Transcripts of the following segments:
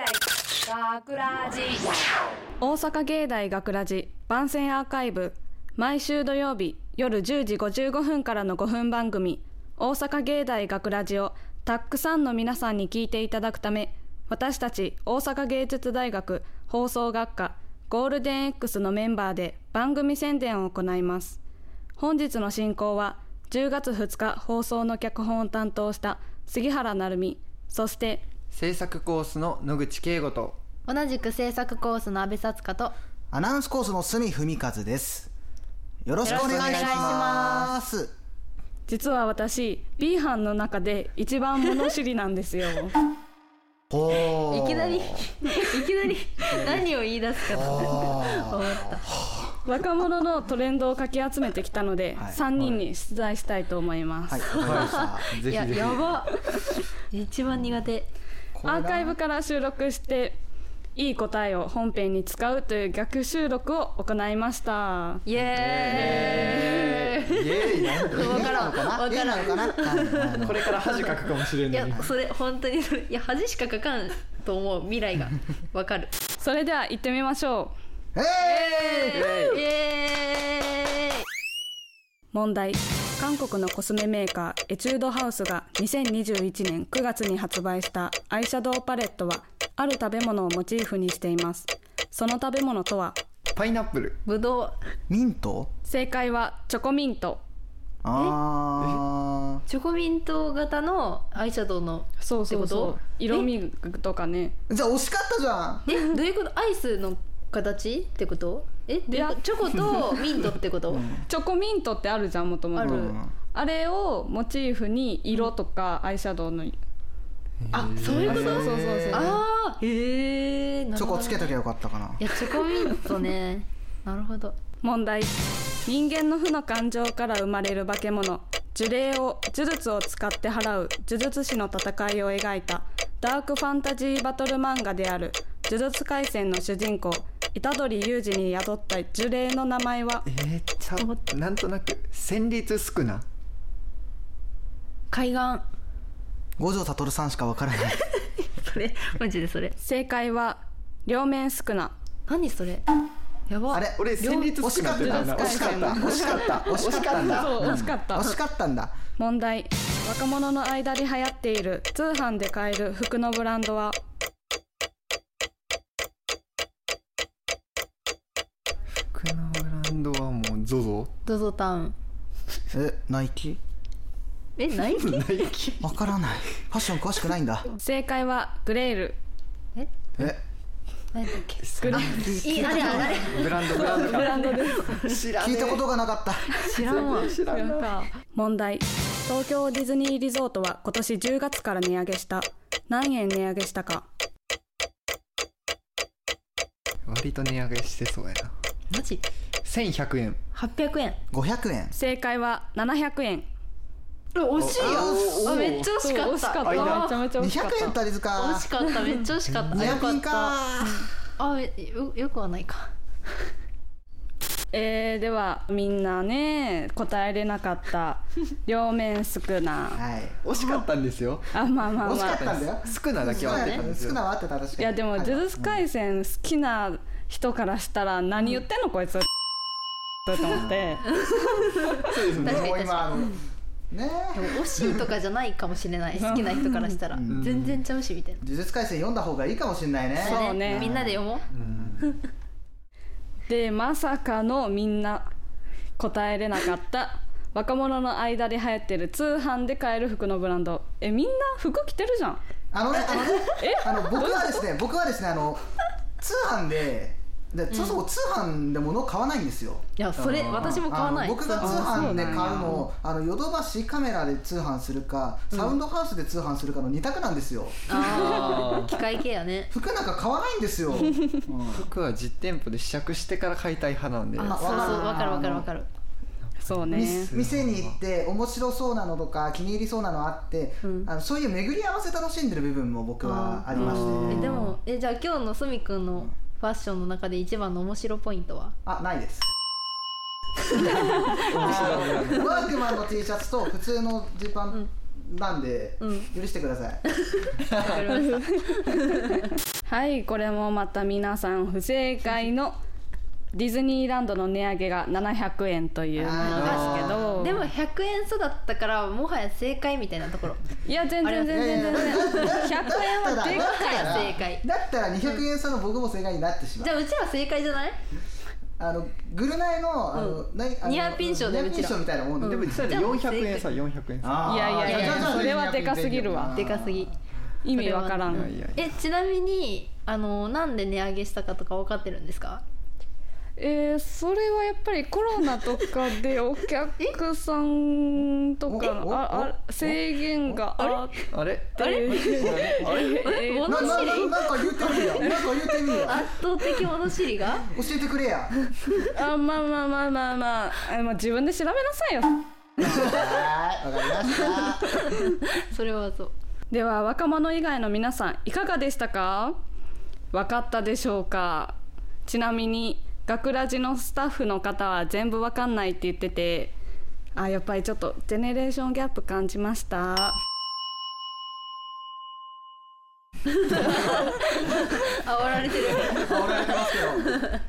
大学ラジ。大阪芸大学ラジ番宣アーカイブ。毎週土曜日夜10時55分からの5分番組「大阪芸大学ラジをたくさんの皆さんに聞いていただくため私たち大阪芸術大学放送学科ゴールデン X のメンバーで番組宣伝を行います。本日の進行は10月2日放送の脚本を担当した杉原成美そして制作コースの野口圭吾と。同じく制作コースの阿部さつかと。アナウンスコースの隅文和です。よろしくお願いします。実は私 B 班の中で一番物知りなんですよ。いきなりいきなり何を言い出すかと。思った。若者のトレンドをかき集めてきたので、はい。3人に出題したいと思います、はい。わかりました。いややば。一番苦手アーカイブから収録していい答えを本編に使うという逆収録を行いました。イエーイ。イエーイ。なんからんわから。んかな。はいはいこれから恥かくかもしれいないやそれ本当にそれいや恥しかかかんと思う未来が。わかる。それでは行ってみましょう。えイエーイ。問題韓国のコスメメーカーエチュードハウスが2021年9月に発売したアイシャドウパレットはある食べ物をモチーフにしています。その食べ物とはパイナップル。ぶどう。ミント？正解はチョコミント。あチョコミント型のアイシャドウのそうそうそってこう色味とかね。ーじゃあ惜しかったじゃん。えどういうこと？アイスの形？ってこと？え？どういうことチョコと ミントってこと、チョコミントってあるじゃんもともとあるあれをモチーフに色とかアイシャドウのあそういうこと？そうそうそうそう。あー。へえチョコつけときゃよかったかな。いやチョコミントね。なるほど。問題。人間の負の感情から生まれる化け物。呪霊を呪術を使って払う。呪術師の戦いを描いた。ダークファンタジーバトル漫画である。呪術廻戦の主人公虎杖裕二に宿った呪霊の名前は？えー、ちゃなんとなく戦慄少な。海岸。五条悟さんしかわからない。それマジでそれ。正解は両面宿儺何それ？やば。あれ俺戦慄少なってた。な惜しかった。惜しかった。惜しかった。惜しかった。惜しかったんだ。問題。若者の間に流行っている通販で買える服のブランドは？服のブランドはもう ZOZO ドゾタウン。えナイキ？えナイキ？ナイキ。わからない。ファッション詳しくないんだ。正解はグレール。え？え？何だっけ？グレール。いいあれあれ。ブランドブランド。ブランドです。知ら聞いたことがなかった。知らんわ。知らんな問題。東京ディズニーリゾートは今年10月から値上げした。何円値上げしたか。割と値上げしてそうやなマジ？1100円。800円。500円。正解は700円。惜しいよあめっちゃ惜しかった。惜しかった。めちゃめちゃ惜しかっ200円た足りずか。惜しかった。めっちゃ惜しかった。ニアピンよか。あよよくはないか。えー、ではみんなね答えれなかった。両面少な。はい。惜しかったんですよ。あまあまあ惜しまあかったんだよ。少なだけは。合ってたんですよ少なは合ってた確かに。いやでも呪術廻戦好きな人からしたら何言ってんのこいつと思って。そうですね。もう今あのね。でも惜しいとかじゃないかもしれない。好きな人からしたら。ん。全然ちゃうしみたいな。呪術廻戦読んだ方がいいかもしれないね。そうね。みんなで読もう。でまさかのみんな答えれなかった。若者の間で流行ってる通販で買える服のブランド。えみんな服着てるじゃん。あのねあのね。え？あの僕はですね僕はですねあの通販ででそもそも通販で物を買わないんですよ。いやそれ私も買わない。あの僕が通販で買うのをあのヨドバシカメラで通販するか、サウンドハウスで通販するかの二択なんですよ。ああ 機械系やね。服なんか買わないんですよ、うん。僕は実店舗で試着してから買いたい派なんで。あそうそう。わかるわかるわかる。そうね。み店に行って面白そうなのとか気に入りそうなのあって、あのそういう巡り合わせ楽しんでる部分も僕はありまして、えでもえじゃあ今日のすみくんのファッションの中で一番の面白ポイントは？あないです。ワークマンの T シャツと普通のジーパンなんで、うん。許してください。はいこれもまた皆さん不正解のディズニーランドの値上げが700円というものですけど。でも100円差だったからもはや正解みたいなところ。いや全然全然全然100円はでっかい正解。だったら200円差の僕も正解になってしまう。じゃあうちら正解じゃない？あのグルナイのあの、何あのニアピン賞でニアピン賞みたいなもんで、でも実際400円さ400円さあー。いやいやいやそれはでかすぎるわ。でかすぎ。意味わからん。いやいやえちなみにあのなんで値上げしたかとか分かってるんですか？えー、それはやっぱりコロナとかでお客さんとかおおああ制限があっあれ？てあれえ物なな知りななんか言ってみるよなんか言ってみるよ圧倒的物知りが教えてくれやあまあまあまあまあまああまあ自分で調べなさいよはいわかりましたそれはそうでは若者以外の皆さんいかがでしたか分かったでしょうかちなみに学ラジのスタッフの方は全部分かんないって言っててあやっぱりちょっとジェネレーションギャップ感じました。煽られてる。煽られてますけど。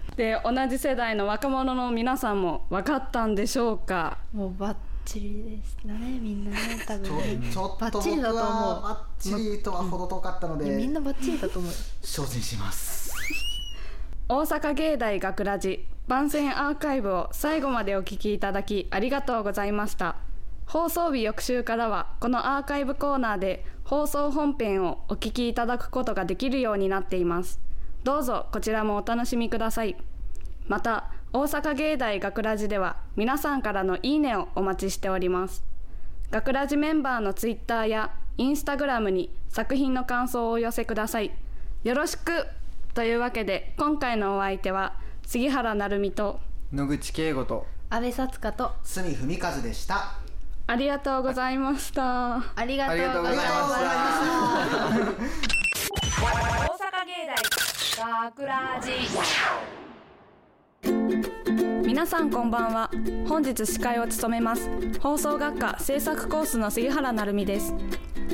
で同じ世代の若者の皆さんも分かったんでしょうか？もうバッチリでしたねみんなね多ちょ分ね。ちょっと僕バッチリだと思う。はバッチリとは程遠かったのいやみんでなバッチリだと思う。よ精進します大阪芸大学ラジ番宣アーカイブを最後までお聞きいただきありがとうございました。放送日翌週からはこのアーカイブコーナーで放送本編をお聞きいただくことができるようになっています。どうぞこちらもお楽しみください。また大阪芸大学ラジでは皆さんからのいいねをお待ちしております。学ラジメンバーのツイッターやインスタグラムに作品の感想をお寄せください。よろしくというわけで今回のお相手は杉原成美と野口圭吾と安倍さつかと角文和でしたありがとうございましたありがとうございまありがとうございました。し た大阪芸大学ラジ皆さんこんばんは。本日司会を務めます。放送学科制作コースの杉原成美です。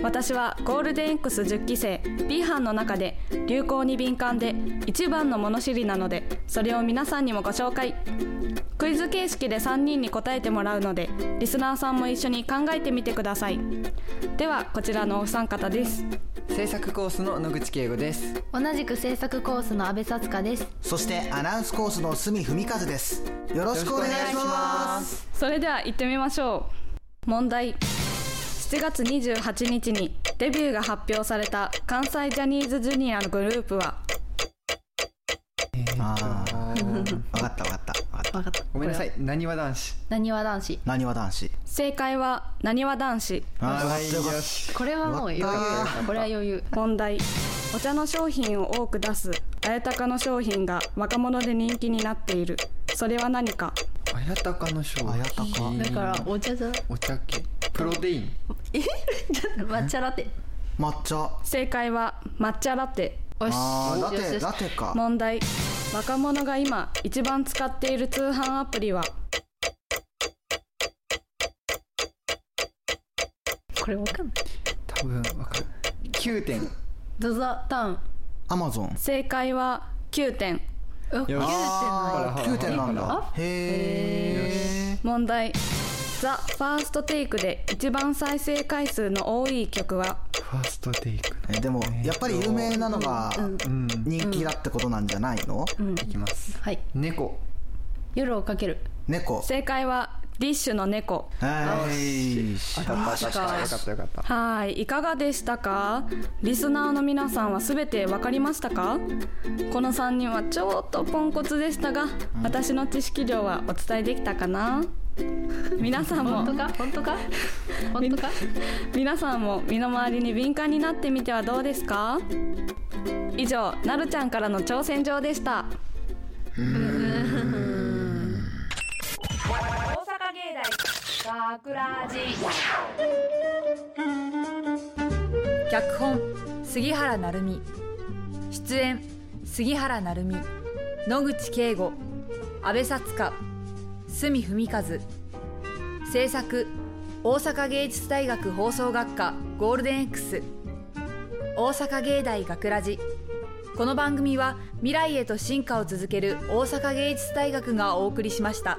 私はゴールデン X10 期生 B 班の中で流行に敏感で一番の物知りなのでそれを皆さんにもご紹介。クイズ形式で3人に答えてもらうのでリスナーさんも一緒に考えてみてください。ではこちらのお三方です。制作コースの野口圭吾です。同じく制作コースの安倍さつかです。そしてアナウンスコースの角文和です。よろしくお願いします。それでは行ってみましょう。問題。7月28日にデビューが発表された関西ジャニーズジュニアのグループは？あああー分かった分かった分かった。分かったごめんなさい。なにわ男子。なにわ男子。なにわ男子正解はなにわ男子。はい。よしこれはもう余裕これは余裕。問題。お茶の商品を多く出す。綾鷹の商品が若者で人気になっている。それは何か？綾鷹の商綾鷹。品だからお茶じゃお茶系プロテイン。抹茶ラテた抹茶。正解は抹茶ラテ。よし。ラテラテか。問題。若者が今一番使っている通販アプリは？これわかんない。多分わかる。9点。ドザタウン。アマゾン正解は9点。あよし。あーほらほら9点なんだ。へえ問題。ザ・ファーストテイクで一番再生回数の多い曲は？ファーストテイク。えでもやっぱり有名なのがうん人気だってことなんじゃないの？いきます。はい。猫。夜をかける。猫。正解はディッシュの猫。はい。よか。ったよかったよかった。はい。いかがでしたか？リスナーの皆さんは全て分かりましたか？この3人はちょっとポンコツでしたが私の知識量はお伝えできたかな？皆さんも。本当か？本当か？本当か？皆さんも身の回りに敏感になってみてはどうですか？以上なるちゃんからの挑戦状でした。大阪芸ラジ脚本杉原成美。出演杉原成美。野口圭吾。阿部サツカ。角文和。制作大阪芸術大学放送学科。ゴールデン X 大阪芸大学ラジ。この番組は未来へと進化を続ける大阪芸術大学がお送りしました。